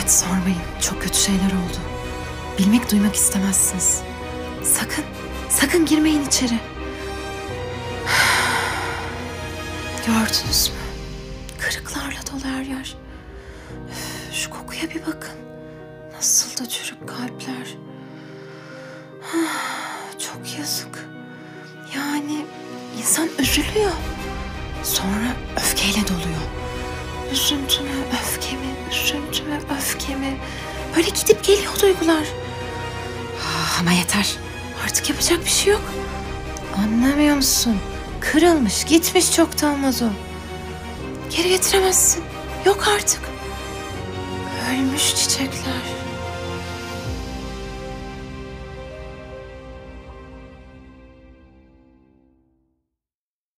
Evet sormayın. Çok kötü şeyler oldu. Bilmek duymak istemezsiniz. Sakın, sakın girmeyin içeri. Gördünüz mü? Kırıklarla dolu her yer. Şu kokuya bir bakın. Nasıl da çürük kalpler. Çok yazık. Yani insan üzülüyor. Sonra öfkeyle doluyor. Üzüntü mü, öfke mi, üzüntü mü, öfke mi? Böyle gidip geliyor duygular. Ah, ama yeter. Artık yapacak bir şey yok. Anlamıyor musun? Kırılmış, gitmiş çoktan vazo. Geri getiremezsin. Yok artık. Ölmüş çiçekler.